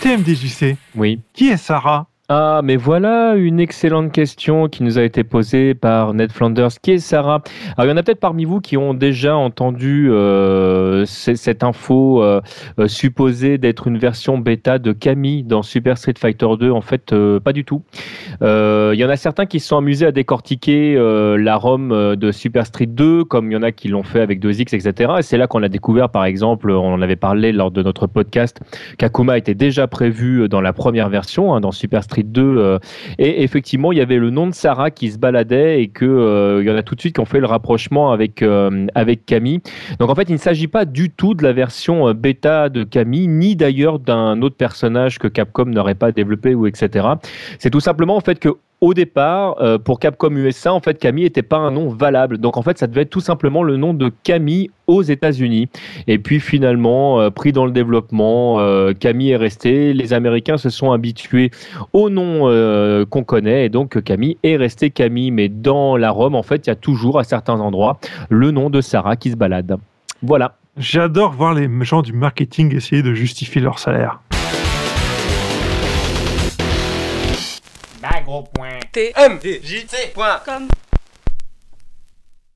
TMDJC, Oui. qui est Sarah? Ah, mais voilà une excellente question qui nous a été posée par Ned Flanders. Qui est Sarah Alors, il y en a peut-être parmi vous qui ont déjà entendu euh, cette info euh, euh, supposée d'être une version bêta de Camille dans Super Street Fighter 2. En fait, pas du tout. Il y en a certains qui se sont amusés à décortiquer la ROM de Super Street 2, comme il y en a qui l'ont fait avec 2X, etc. Et c'est là qu'on a découvert, par exemple, on en avait parlé lors de notre podcast, qu'Akuma était déjà prévu dans la première version, hein, dans Super Street 2. euh, et effectivement, il y avait le nom de Sarah qui se baladait et que euh, il y en a tout de suite qui ont fait le rapprochement avec, euh, avec Camille. Donc en fait, il ne s'agit pas du tout de la version bêta de Camille, ni d'ailleurs d'un autre personnage que Capcom n'aurait pas développé ou etc. C'est tout simplement en fait que au départ, euh, pour Capcom USA, en fait, Camille n'était pas un nom valable. Donc, en fait, ça devait être tout simplement le nom de Camille aux États-Unis. Et puis, finalement, euh, pris dans le développement, euh, Camille est resté. Les Américains se sont habitués au nom qu'on connaît. Et donc, Camille est resté Camille. Mais dans la Rome, en fait, il y a toujours, à certains endroits, le nom de Sarah qui se balade. Voilà. J'adore voir les gens du marketing essayer de justifier leur salaire. Bagro.com